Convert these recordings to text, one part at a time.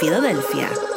Filadelfia.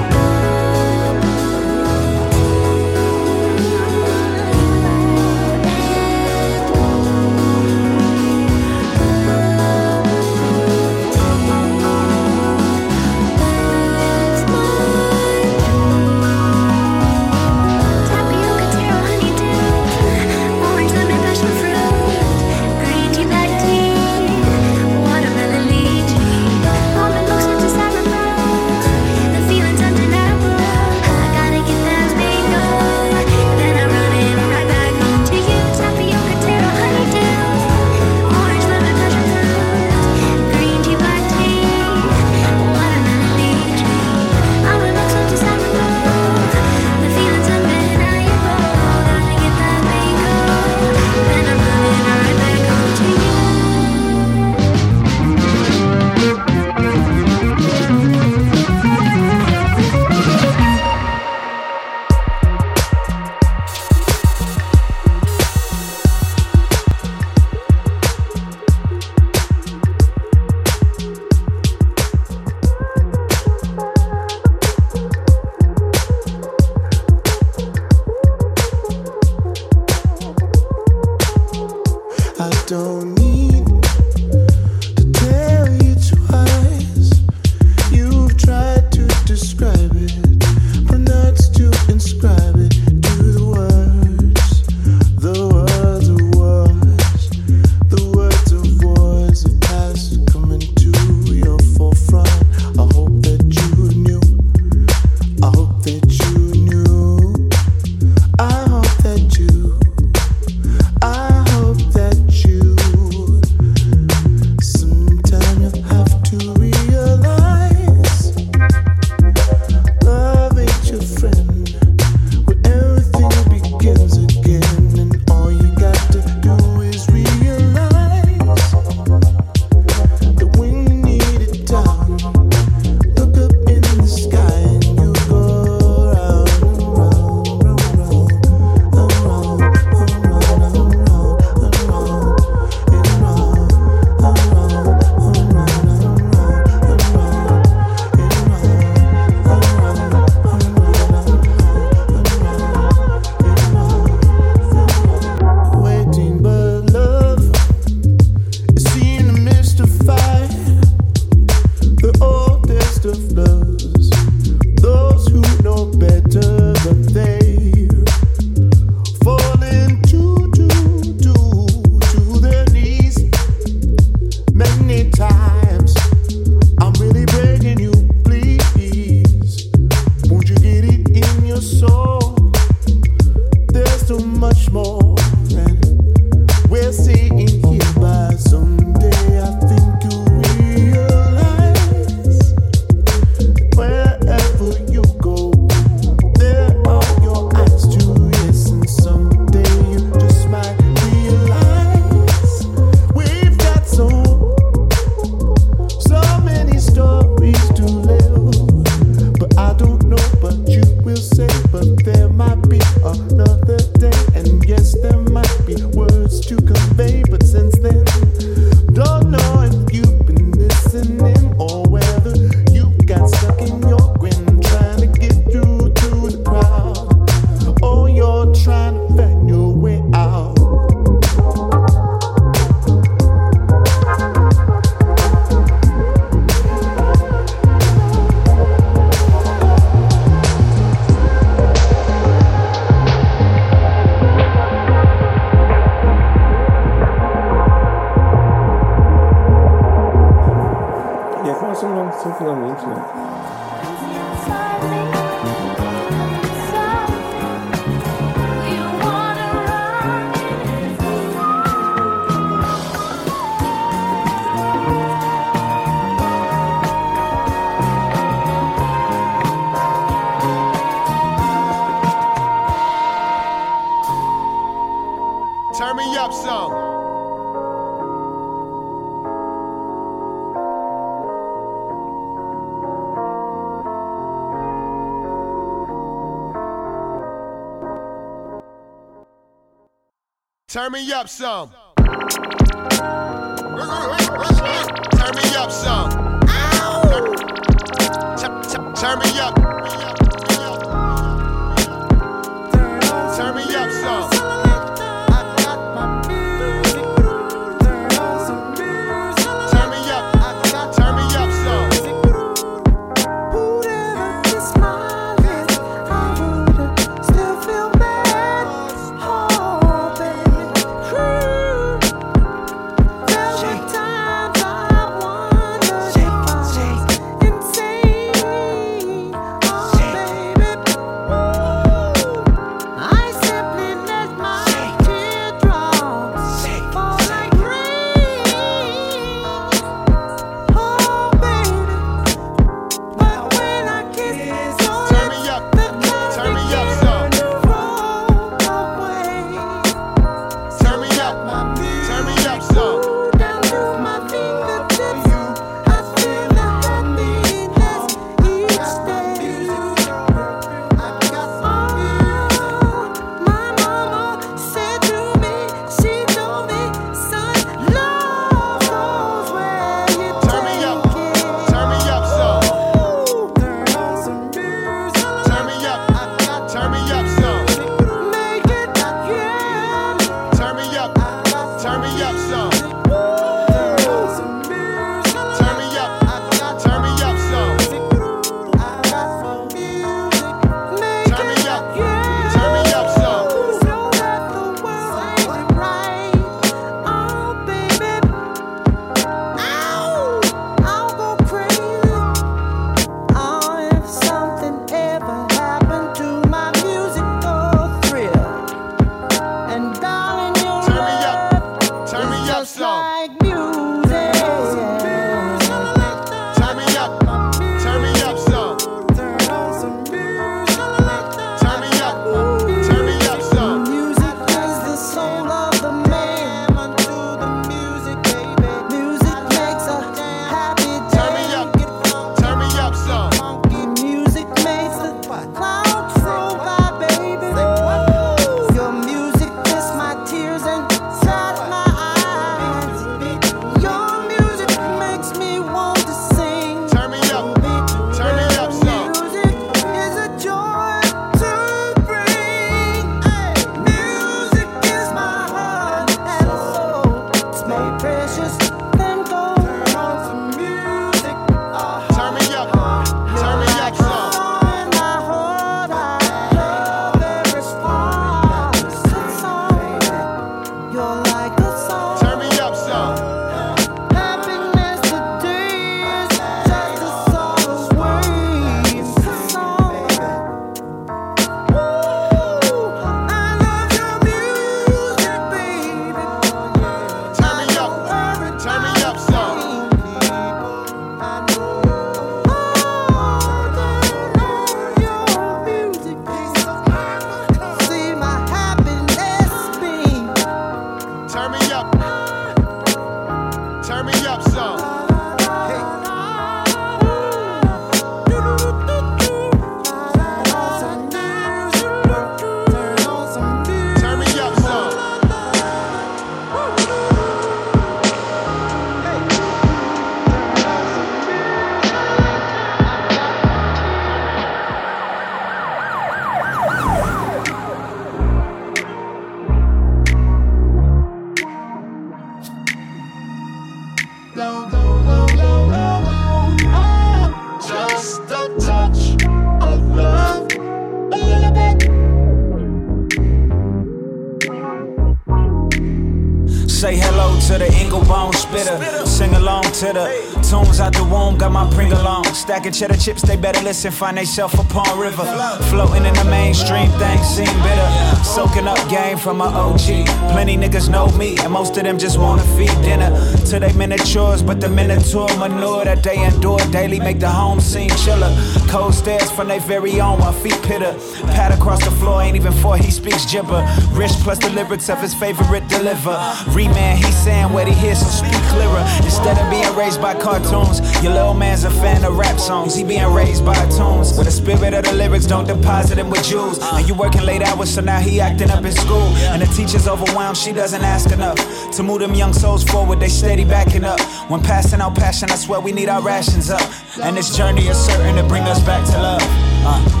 to the Inglebone spitter. Sing along to the tunes out the womb, got my pring along. Stacking cheddar chips, they better listen. Find theyself upon river. Floating in the mainstream, things seem bitter. Soaking up game from my OG. Plenty niggas know me, and most of them just wanna feed dinner to they miniatures. But the minotaur manure that they endure daily make the home seem chiller. Cold stares from their very own, my feet pitter. Pat across the floor, ain't even for he speaks gibber. Rich plus the lyrics of his favorite deliver. Reman, he said saying what he hears, so speak clearer. Instead of being raised by cartoons, your little man's a fan of rap songs. He being raised by tunes. Where the spirit of the lyrics don't deposit him with jewels. And you working late hours, so now he acting up in school. And the teacher's overwhelmed, she doesn't ask enough. To move them young souls forward, they steady backing up. When passing out passion, I swear we need our rations up. And this journey is certain to bring us back to love. Uh.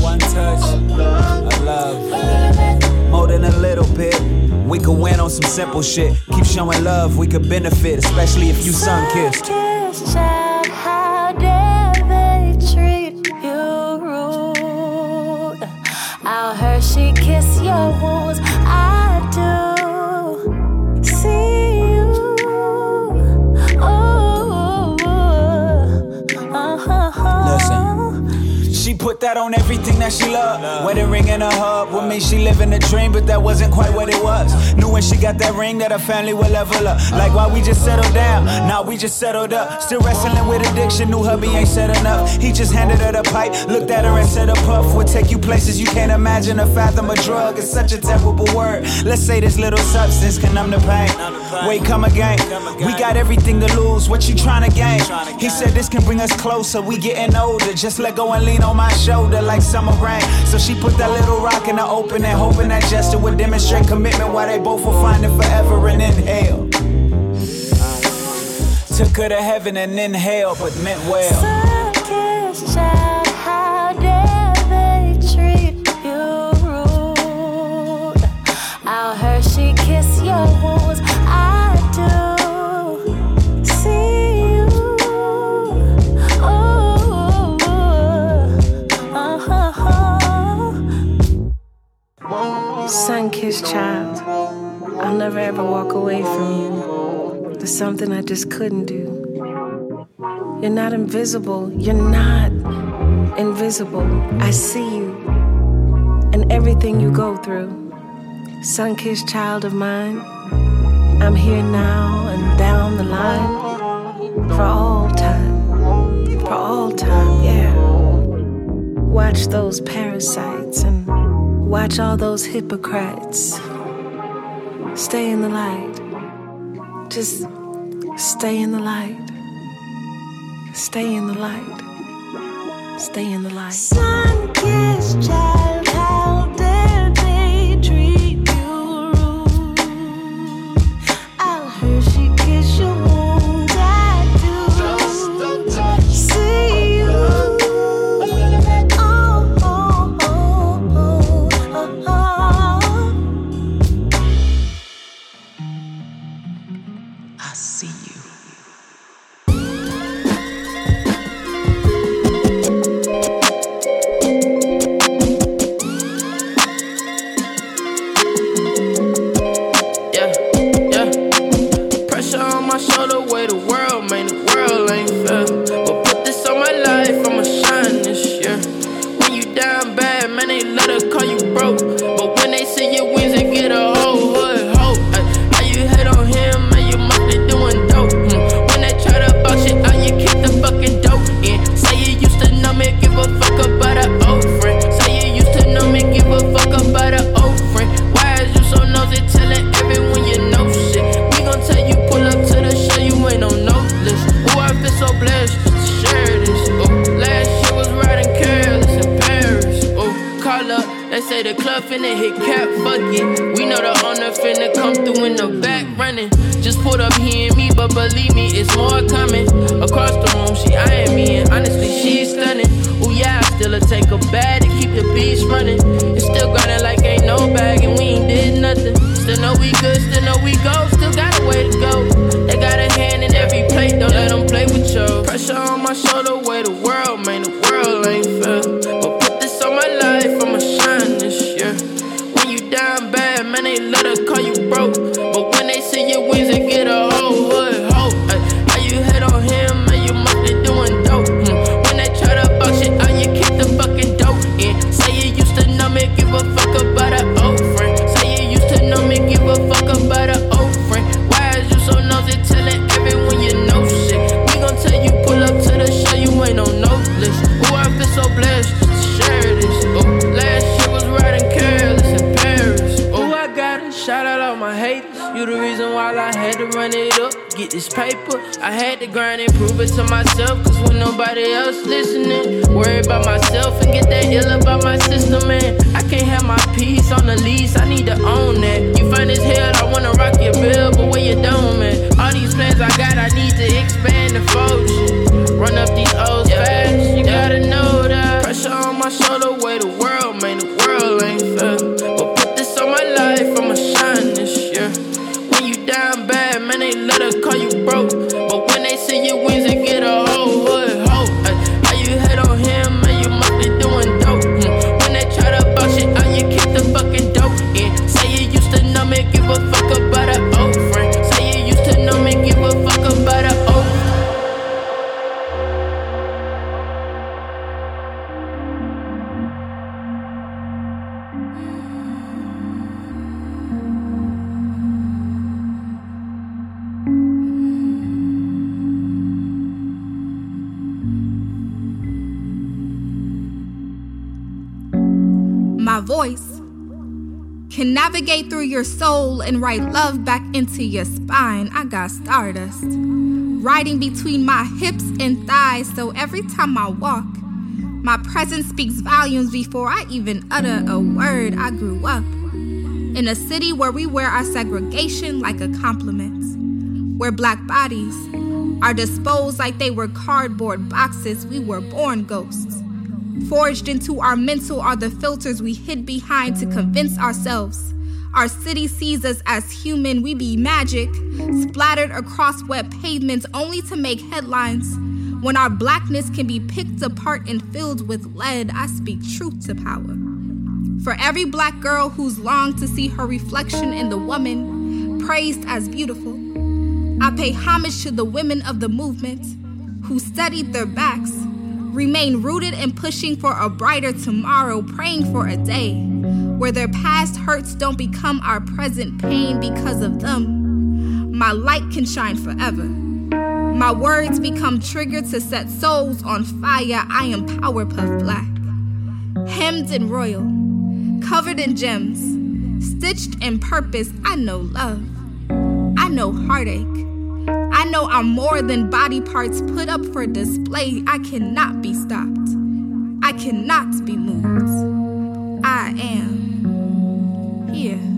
One touch of love. More than a little bit. We could win on some simple shit. Keep showing love, we could benefit, especially if you sun kissed. I'll Hershey kiss your wounds. That on everything that she loved. Wedding ring in her hub with me, she living a dream, but that wasn't quite what it was. Knew when she got that ring that her family would level up. Like why we just settled down, now we just settled up. Still wrestling with addiction, new hubby ain't said enough. He just handed her the pipe, looked at her and said a puff would take you places you can't imagine. A fathom a drug is such a terrible word. Let's say this little substance can numb the pain. Wait, come again. We got everything to lose. What you trying to gain? He said this can bring us closer. We getting older. Just let go and lean on my shoulder like summer rain. So she put that little rock in the open and hoping that gesture would demonstrate commitment while they both were finding forever and inhale. Took her to heaven and inhale, but meant well. Sun-kissed child, I'll never ever walk away from you. There's something I just couldn't do. You're not invisible. You're not invisible. I see you and everything you go through. Sun kissed child of mine, I'm here now and down the line for all time. For all time, yeah. Watch those parasites and watch all those hypocrites. Stay in the light. Just stay in the light. Stay in the light. Stay in the light. Sun kissed child, myself. Cause when nobody else listening, worry about myself and get that ill about my system, man. I can't have my peace on the lease. I need to own that. You find this hell, I wanna rock your bill, but where you dome at? All these plans I got, I need to expand and fold. Run up these O's fast. You gotta know that. Pressure on my shoulder, way the your soul and write love back into your spine. I got stardust riding between my hips and thighs, so every time I walk, my presence speaks volumes before I even utter a word. I grew up in a city where we wear our segregation like a compliment, where black bodies are disposed like they were cardboard boxes. We were born ghosts. Forged into our mental are the filters we hid behind to convince ourselves. Our city sees us as human, we be magic, splattered across wet pavements only to make headlines. When our blackness can be picked apart and filled with lead, I speak truth to power. For every black girl who's longed to see her reflection in the woman praised as beautiful, I pay homage to the women of the movement who steadied their backs, remain rooted and pushing for a brighter tomorrow, praying for a day where their past hurts don't become our present pain because of them. My light can shine forever. My words become trigger to set souls on fire. I am Powerpuff Black, hemmed in royal, covered in gems, stitched in purpose. I know love. I know heartache. I know I'm more than body parts put up for display. I cannot be stopped. I cannot be moved. I am here.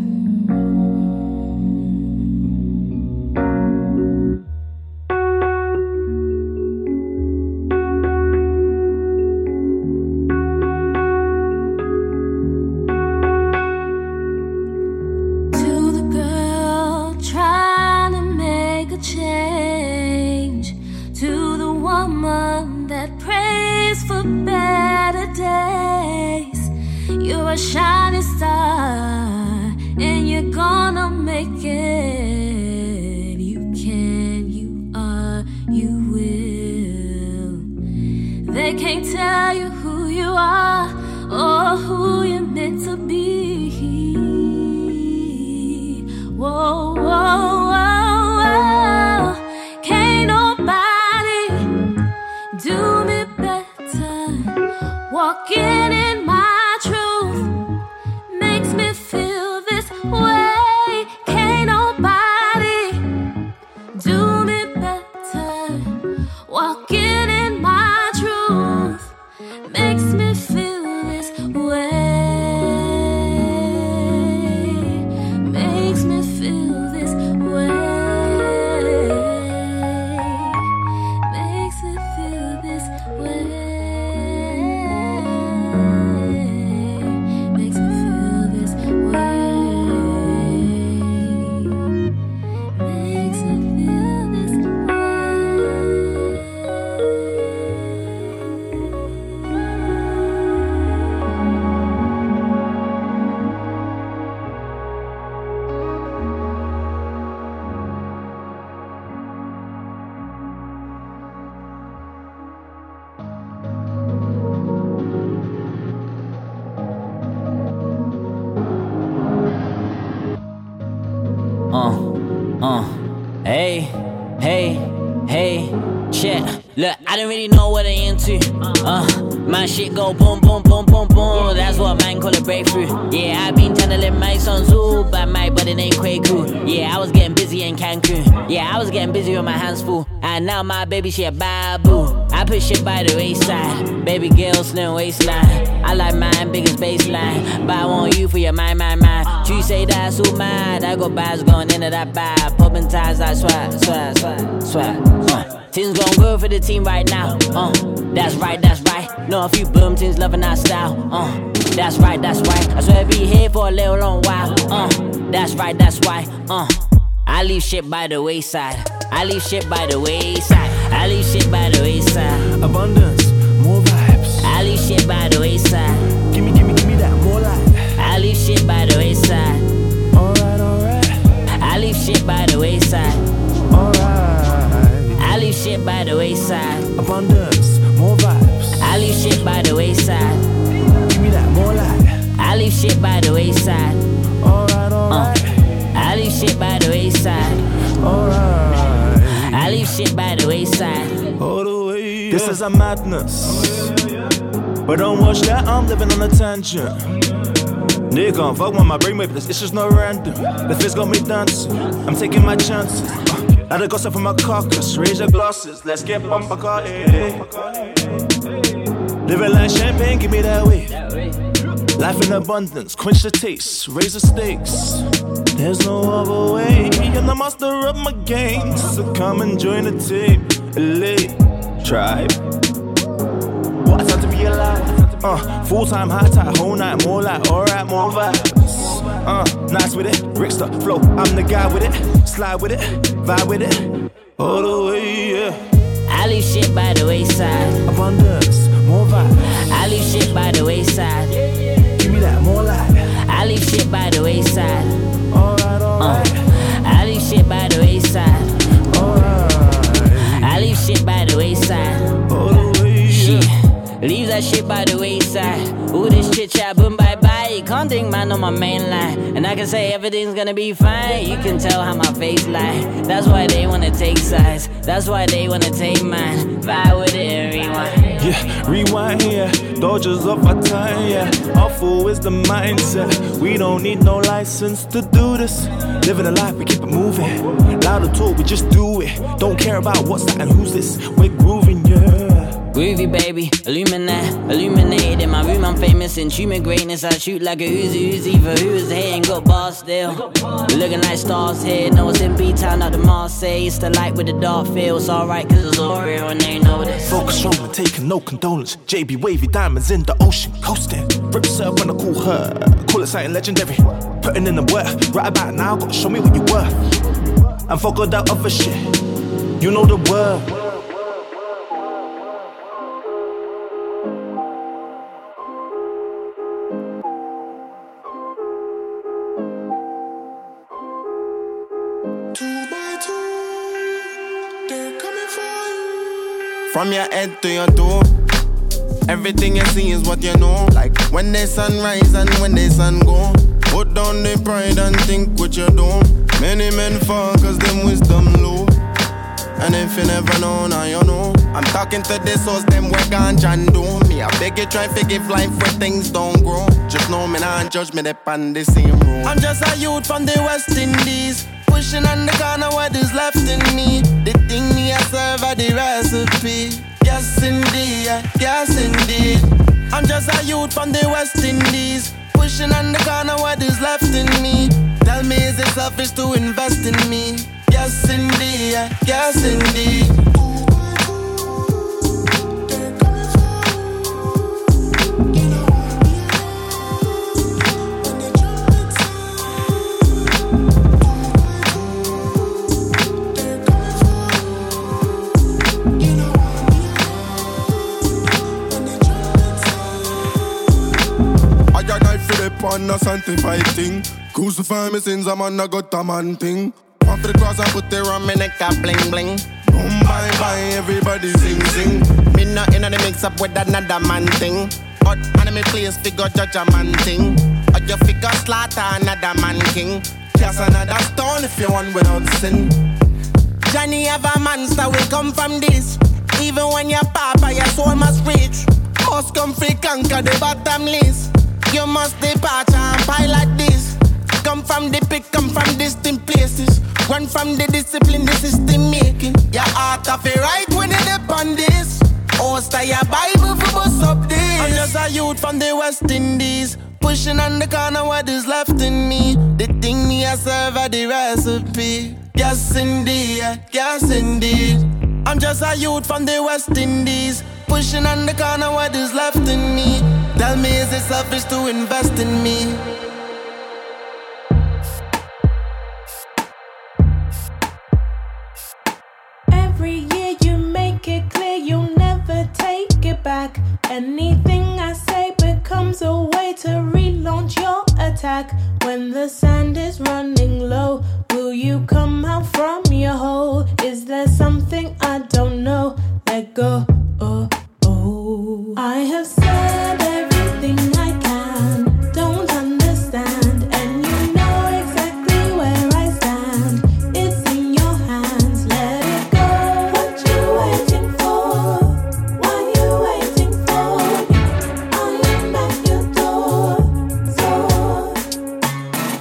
Baby, she a babu. I put shit by the wayside. Baby girl, slim waistline. I like mine, biggest baseline. But I want you for your mind, mind, mind. You say that's so mad. I go bags going into that bag. Popping ties like swag, swag, swag, swag. Uh. Things going good for the team right now. Uh, that's right, that's right. Know a few boom teams loving our style. Uh, that's right, that's right. I swear be here for a little long while. Uh, that's right, that's why. Uh, I leave shit by the wayside. I leave shit by the wayside. I leave shit by the wayside. Abundance, more vibes. I leave shit by the wayside. Is a madness. But don't watch that, I'm living on a tangent. Nigga, can't fuck with my brainwave, this it's just not random. The fizz got me dancing, I'm taking my chances. Uh, Add a gossip from my carcass, raise your glasses, let's get bumper car. Living like champagne, give me that way. Life in abundance, quench the taste, raise the stakes. There's no other way, I'm the master of my game. So come and join the team, elite tribe. What a time to be alive. Uh, full time, high tide, whole night, more like alright, more vibes. Uh, nice with it, Rickster flow. I'm the guy with it, slide with it, vibe with it, all the way, yeah. I leave shit by the wayside. Abundance, more vibes. I leave shit by the wayside. Give me that more life. I leave shit by the wayside. Alright, alright, Uh, I leave shit by the wayside. alright. I leave shit by Leave that shit by the wayside. Ooh, this chit chat, boom, bye bye. Can't think man on my main line. And I can say everything's gonna be fine. You can tell how my face like. That's why they wanna take sides. That's why they wanna take mine. Vibe with it and rewind. Yeah, rewind here, dodgers of our time, yeah. Awful is the mindset. We don't need no license to do this. Living a life, we keep it moving. Loud or talk, we just do it. Don't care about what's that and who's this. We're grooving, yeah. Groovy baby, illuminate, illuminated in my room. I'm famous in human greatness. I shoot like a Uzi Uzi for who's here ain't got bars still. Looking like stars here. No, it's in B town, not the Marseille. It's the light with the dark feel. It's alright, cause it's all real and they know this. Focus strong and taking no condolence. JB wavy diamonds in the ocean, coasting. Rip herself when I call her. Call it something legendary. Putting in the work. Right about now, gotta show me what you're worth. And fuck all that other shit. You know the word. From your head to your toe. Everything you see is what you know. Like when the sun rise and when the sun go. Put down the pride and think what you do. Many men fall cause them wisdom low. And if you never know, now you know. I'm talking to the souls, them work on John do. Me, I beg you, try to give life where things don't grow. Just know me, not judge me, they on the same road. I'm just a youth from the West Indies. Pushing on the corner what is left in me. The thing me I serve are the recipe. Yes, indeed, yes, indeed. I'm just a youth from the West Indies. Pushing on the corner what is left in me. Tell me, is it selfish to invest in me? Yes, indeed, yes, indeed. Got the pan, a sanctified thing. Crucify me sins, I'm on a gut a man thing. Off the cross, I put the rum in a bling bling. Boom, bye bye, everybody sing sing. Me not in the mix up with another man thing. But enemy place, figure judge a man thing. Or you figure slaughter another man king. Just another stone if you want without sin. Johnny have a monster, we come from this. Even when you're papa, your soul must reach. Must come free, conquer the bottomless. You must depart and pilot this. Come from the pick, come from distant places. Run from the discipline, the system making. Your heart of it right when you dip on this. Oh, stay your Bible for bust up this. I'm just a youth from the West Indies. Pushing on the corner what is left in me. The thing me I serve are the recipe. Yes indeed, yes indeed. I'm just a youth from the West Indies. Pushing on the corner what is left in me. Tell me is it selfish to invest in me? Every year you make it clear you'll never take it back. Anything I say becomes a way to relaunch your attack. When the sand is running low, will you come out from your hole? Is there something I don't know? Let go. Oh, oh. I have said everything I can. Don't understand, and you know exactly where I stand. It's in your hands. Let it go. What you waiting for? What you waiting for? I am at your door. So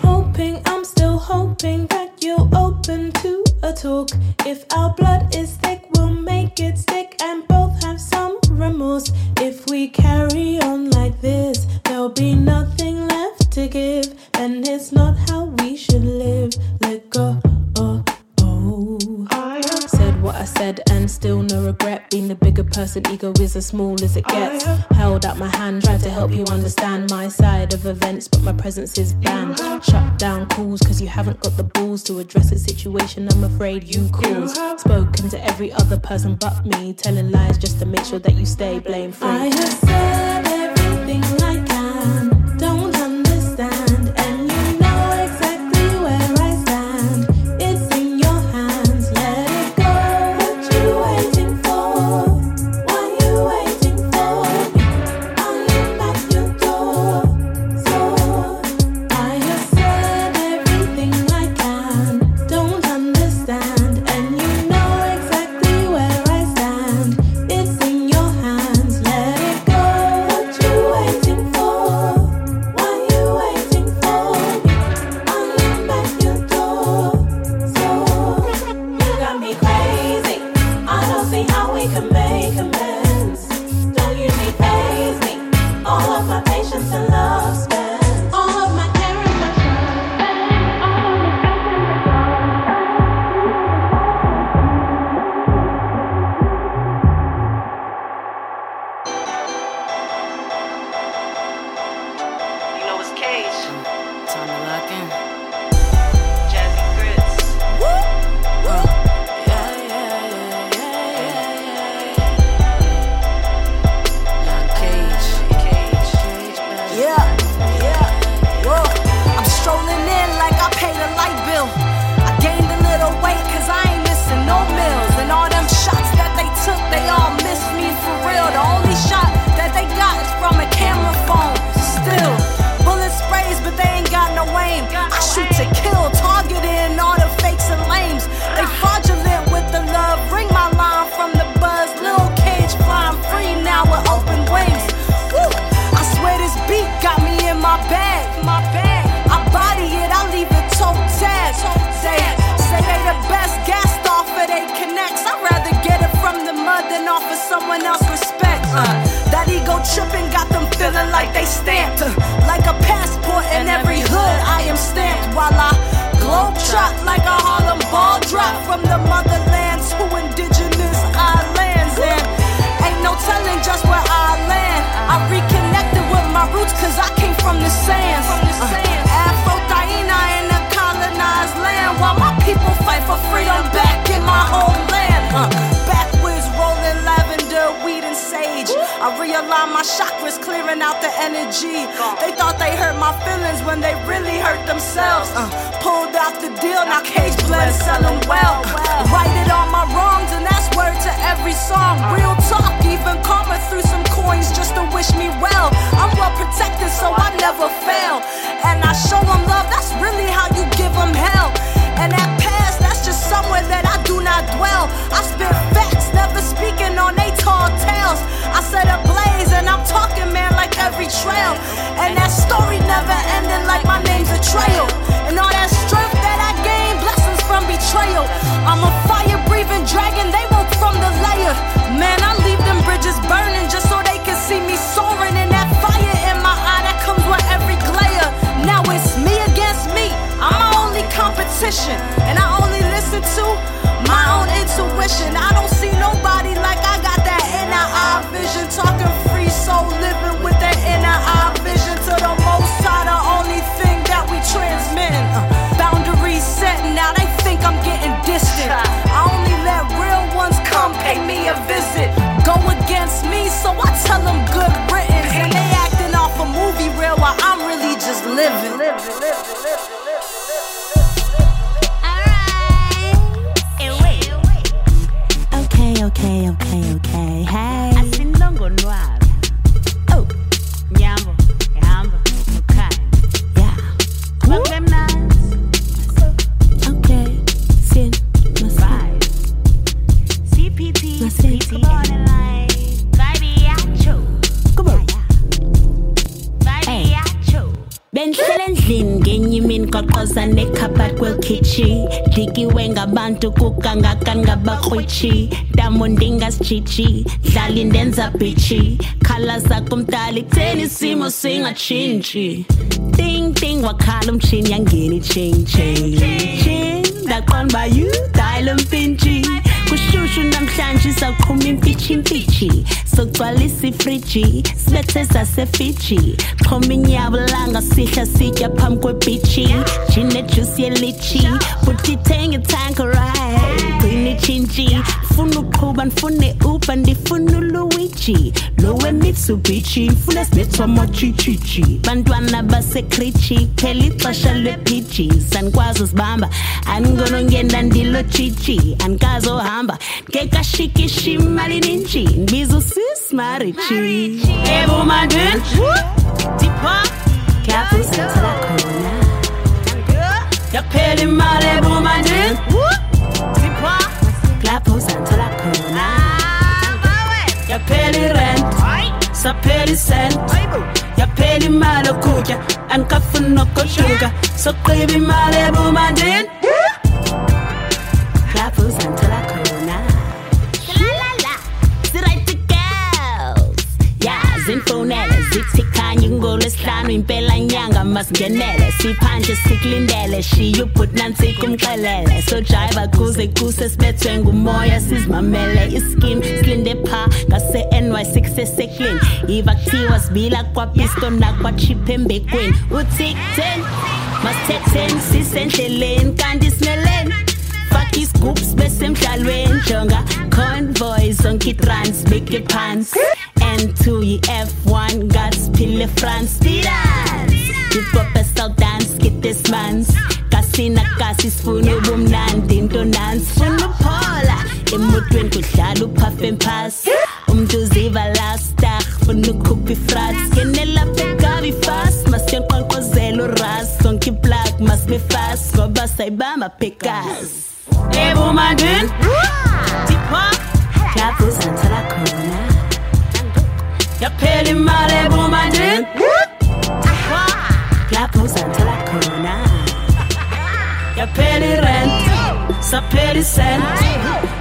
hoping, I'm still hoping that you're open to a talk. If our blood is thick, we'll make it stick and both have some remorse. If we carry on like this, there'll be nothing left to give, and it's not how we should live. Let go. Oh, oh. What I said and still no regret. Being the bigger person, ego is as small as it gets. Oh, Held out my hand, tried to help you understand my side of events, but my presence is banned. Shut down calls cause you haven't got the balls to address a situation I'm afraid you caused. Spoken to every other person but me, telling lies just to make sure that you stay blame free. I have said everything feeling like they stamped. Like a passport in every hood, I am stamped while I globe trot like a Harlem ball drop from the motherlands to indigenous islands. And ain't no telling just where I land. I reconnected with my roots cause I came from the sands. Uh, Aphrodina in a colonized land while my people fight for freedom back in my homeland. Uh, I my chakras, clearing out the energy. They thought they hurt my feelings when they really hurt themselves. Uh, pulled out the deal, now cage blood selling well. Uh, righted all my wrongs, and that's word to every song. Real talk, even karma threw some coins just to wish me well. I'm well protected, so I never fail. And I show them love, that's really how you give them hell. And that past, that's just somewhere that I do not dwell. I spit facts, set ablaze. And I'm talking, man, like every trail. And that story never ended like my name. Ndingasijiji dlala indenza bitshi khala zakho mdala ikutheni isimo singatshintshi ting ting wakhala umtshini yangena itshingtshingi ndaqonda uba you dayile mpintshi kushushu namhlanje izawuqhuma impitshi-mpitshi sogcwalisa ifriji sibethe sasefiji. Xhoma inyabulanga sihla sitya phambi kwebhishi jinejusi yelichi butithenge itankerai itshintshi funa uqhuba ndifune uba ndifuna uluwiji lo wemitsubishi funa sibethwamachichichi bantwana basekrichi phela ixesha lwepiji sanikwazi uzibamba andingonongenda ndilo chichi. Andikazohamba ngekashikishi imali ninji. Ndibiza ebumandini tipha kuyavuzenzela khona. Yaphela imali ebumandini kulapho uzanthola khona yaphela irent saphela isent yaphela imali okutya andikafuni nokoduka soqiba imali ebumandini lapho uzanthola khona Right zinfonele zithi khanye ngolwesihlanu impela nyanga masingenele. Siphanje sikulindele shiya ubhut nansi kumxelele sojayiva kuze kuse sibethwe ngumoya sizimamele. Iskim silinde pha ngase-ny6 eseklini. Iva kuthiwa sibila kwapisto nakwachiphe embekweni. Uthi ten masithetheni sisendleleni kanti simeleni. These scoops besemdlalweni jonga convoy trans beke pants N2 yi F1 ngasiphile France dance Hip hop style dance get this man's. Kasina kasi sifuna ubumnandi into nansi sifuna uphola emotweni kudlala uphafe mphasi umuntu uziva lasta funa ukhupha ifrats kenela bhekabi fast masiyanqonqozela uras zonke iplug masibe fast ngoba sayibamba bhekazi ebumandini tipha eh? lapho uzanthola khona yaphela imali ebumandini lapho uzanthola khona yaphela irent saphela isent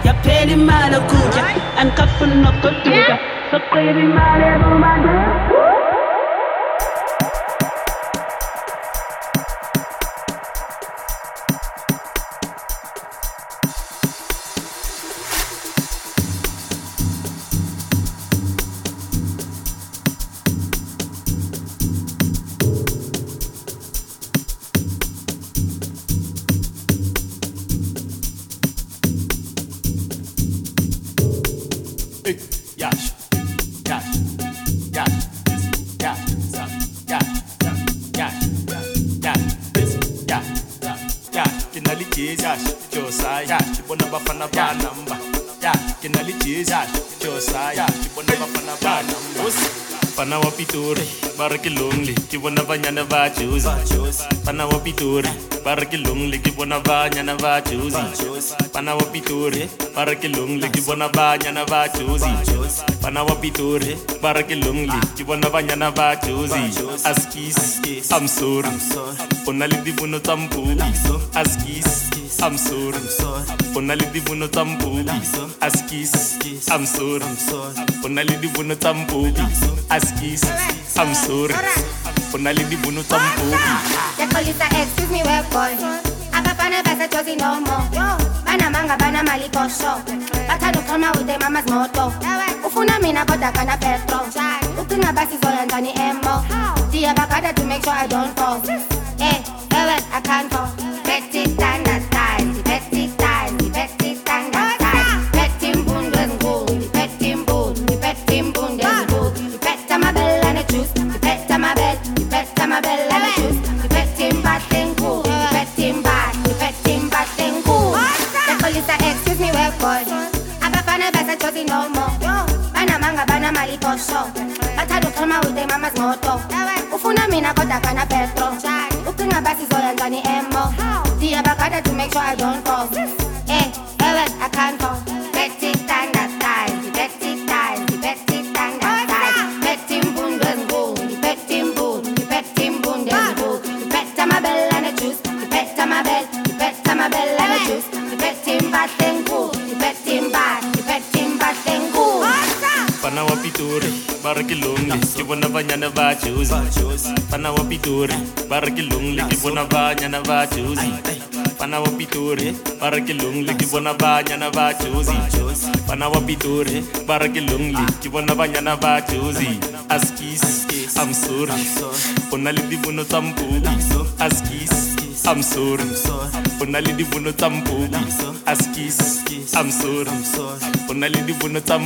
yaphela imali okutya andikafuni nokoduka soqiba imali ebumandini Hey, banyana ba wa Pitori, ba re ke lonely, ke bona banyana ba Jozi. Wa Pitori, ba re ke lonely, ke bona banyana ba Jozi. Wa Pitori, ba re ke lonely, ke bona banyana ba Askies, I'm sorry. O na le dibono tsa mpupi. Askies, I'm sorry. O na le dibono tsa mpupi. Askies, I'm sorry. O na le dibono tsa mpupi. Askies, I'm sorry. O na le dibono tsa mpupi. The police are excuse me, where boy. Abafana basejozi no more. Banamanga banamali posho. Bathanda ukuxhoma with their mama's moto. Ufuna mina kodwa kana petrol. Ucinga basi zoyenza ni emo. Ndiyabagada to make sure I don't fall. Eh, ewe, I can't fall. Betty standard Ndiyabagada to make sure I don't fall. Eh, ewe I can't fall. Betty standard style. The Betty style. The Betty standard style. Betty mbundu ezinkulu. The Betty mbundu. The Betty mbundu ezinkulu. The Betty my bell and the juice. The Betty my bell. The Betty my bell and the juice. The Betty mbate nkulu. The Betty mbate. The Betty mbate nkulu. Fana wa Pitori, ba re ke lonely, ke bona banyana ba choose. Fana wa Pitori, ba re ke lonely, ke bona banyana ba choose. Fana wa Pitori, ba re ke lonely, ke bona banyana ba choose. Fana wa Pitori, ba re ke lonely, ke bona banyana ba choose. Askies, I'm sorry. Ona le dibono tsa. Askies, I'm sorry. Ona le dibono tsa. Askies, I'm sorry. Ona le dibono tsa.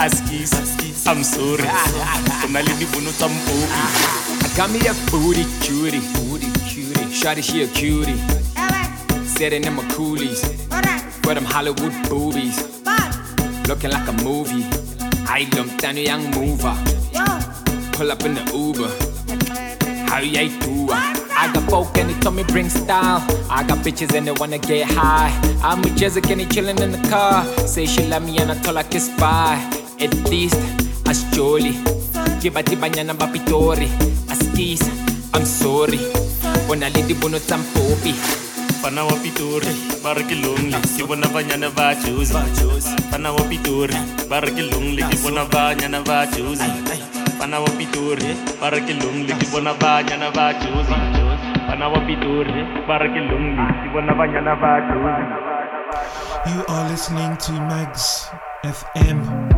Askies, I'm sorry. Ona le dibono tsa mpupi. I got me a booty cutie, booty cutie. Shawty, she a cutie. Sitting in my coolies, with them Hollywood boobies. Looking like a movie. I lumped down a young mover. Pull up in the Uber. How you do? I got folk and they told me bring style. I got bitches and they wanna get high. I'm with Jessica and they chillin' in the car. Say she love me and I told her kiss bye. At least as jolly. Give a tibanyana bapitori. As keys, I'm sorry. When I leave the bono tampopi. Fana wa Pitori, ba re ke lonely, ke bona banyana ba choose. Fana wa Pitori, ba re ke lonely, ke bona banyana ba choose. Fana wa Pitori, ba re ke lonely, ke bona banyana ba choose. Fana wa Pitori, ba re ke lonely, ke bona banyana ba choose. You are listening to Magz FM.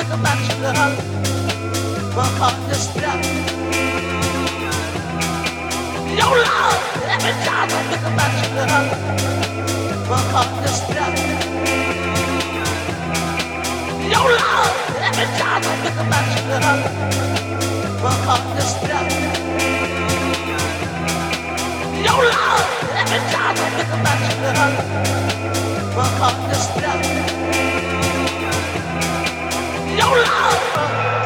Think about you, my heart stops. Your love, every time I think about you, my heart just stops. Your love, every time I think about you, my heart just stops. Your love, every time I think about you, my heart just stops. 不打了。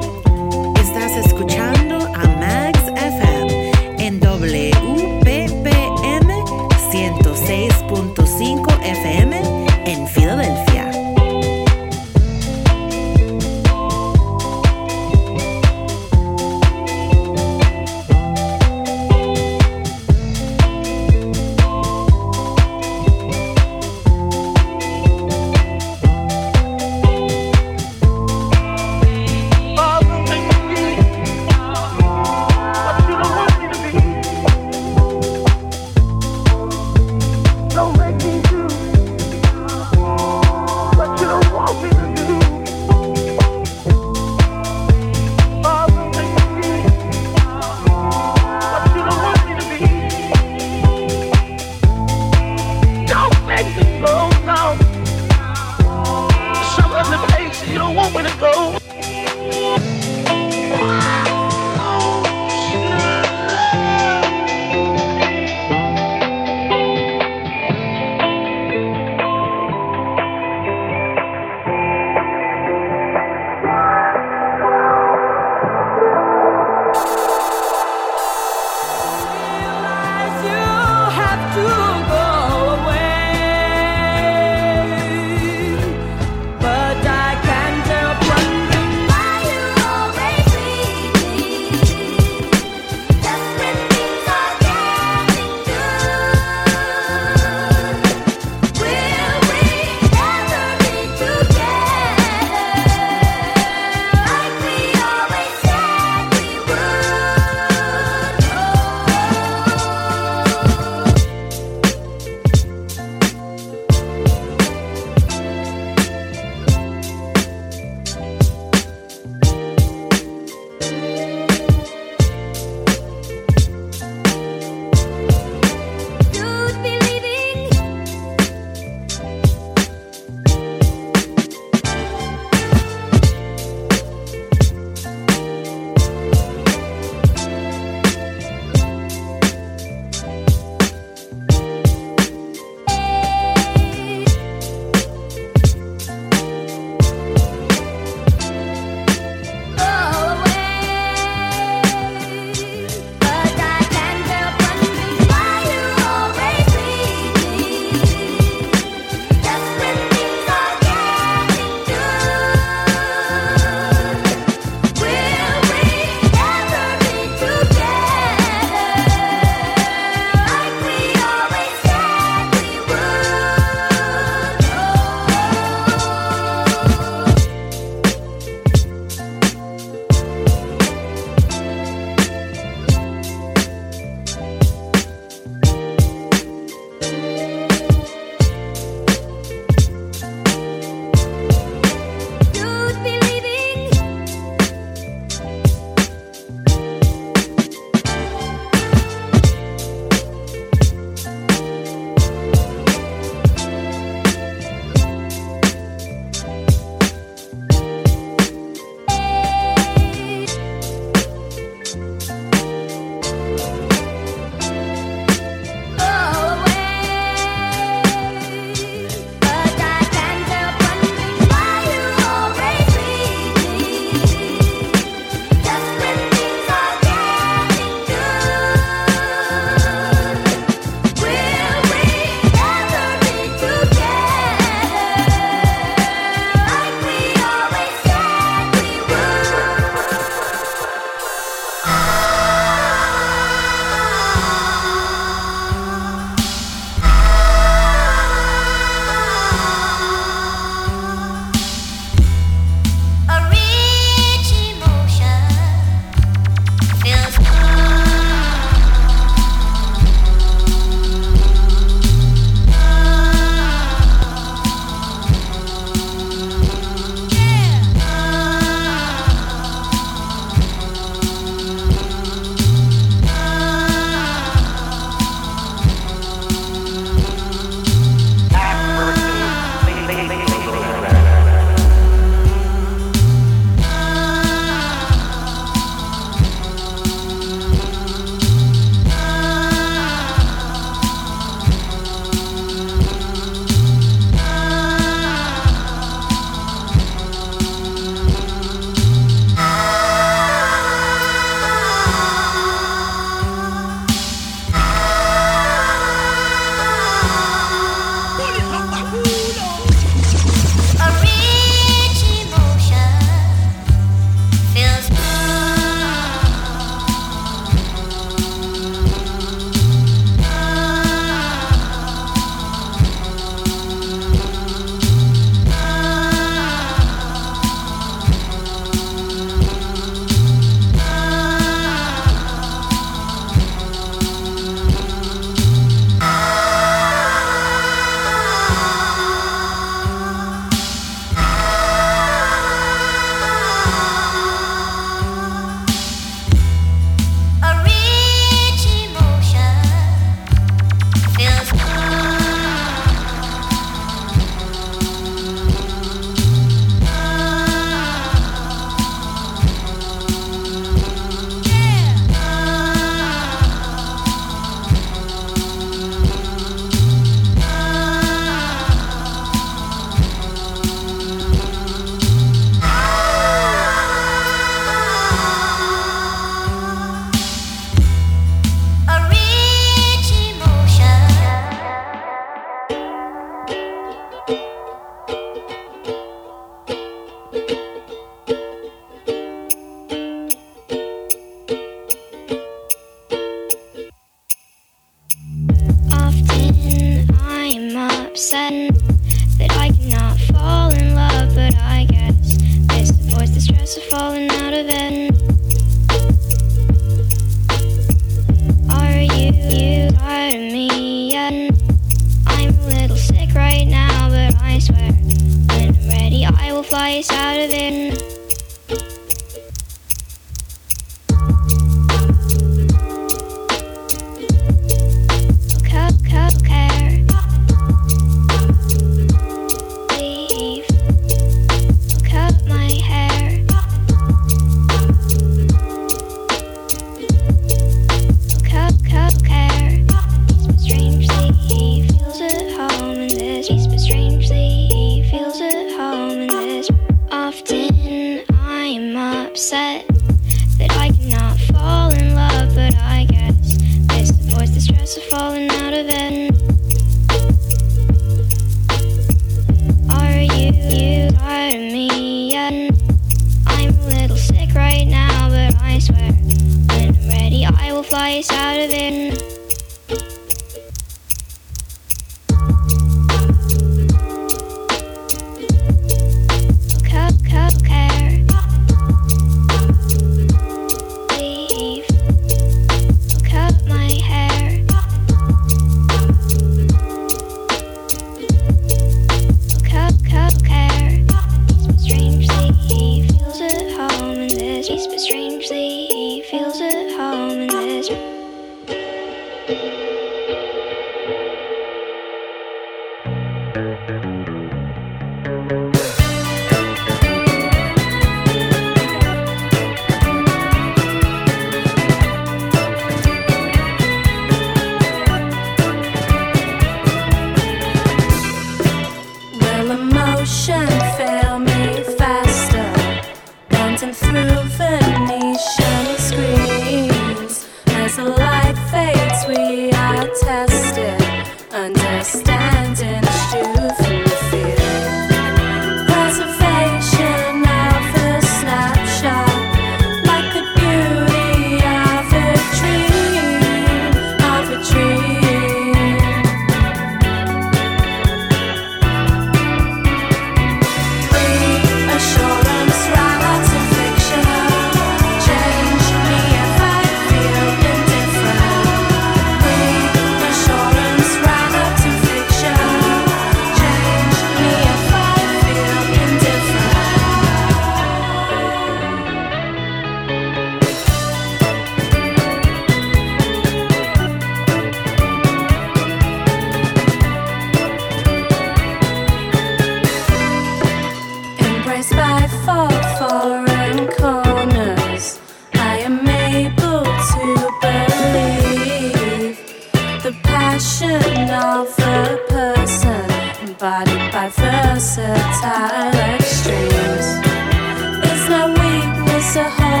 a home.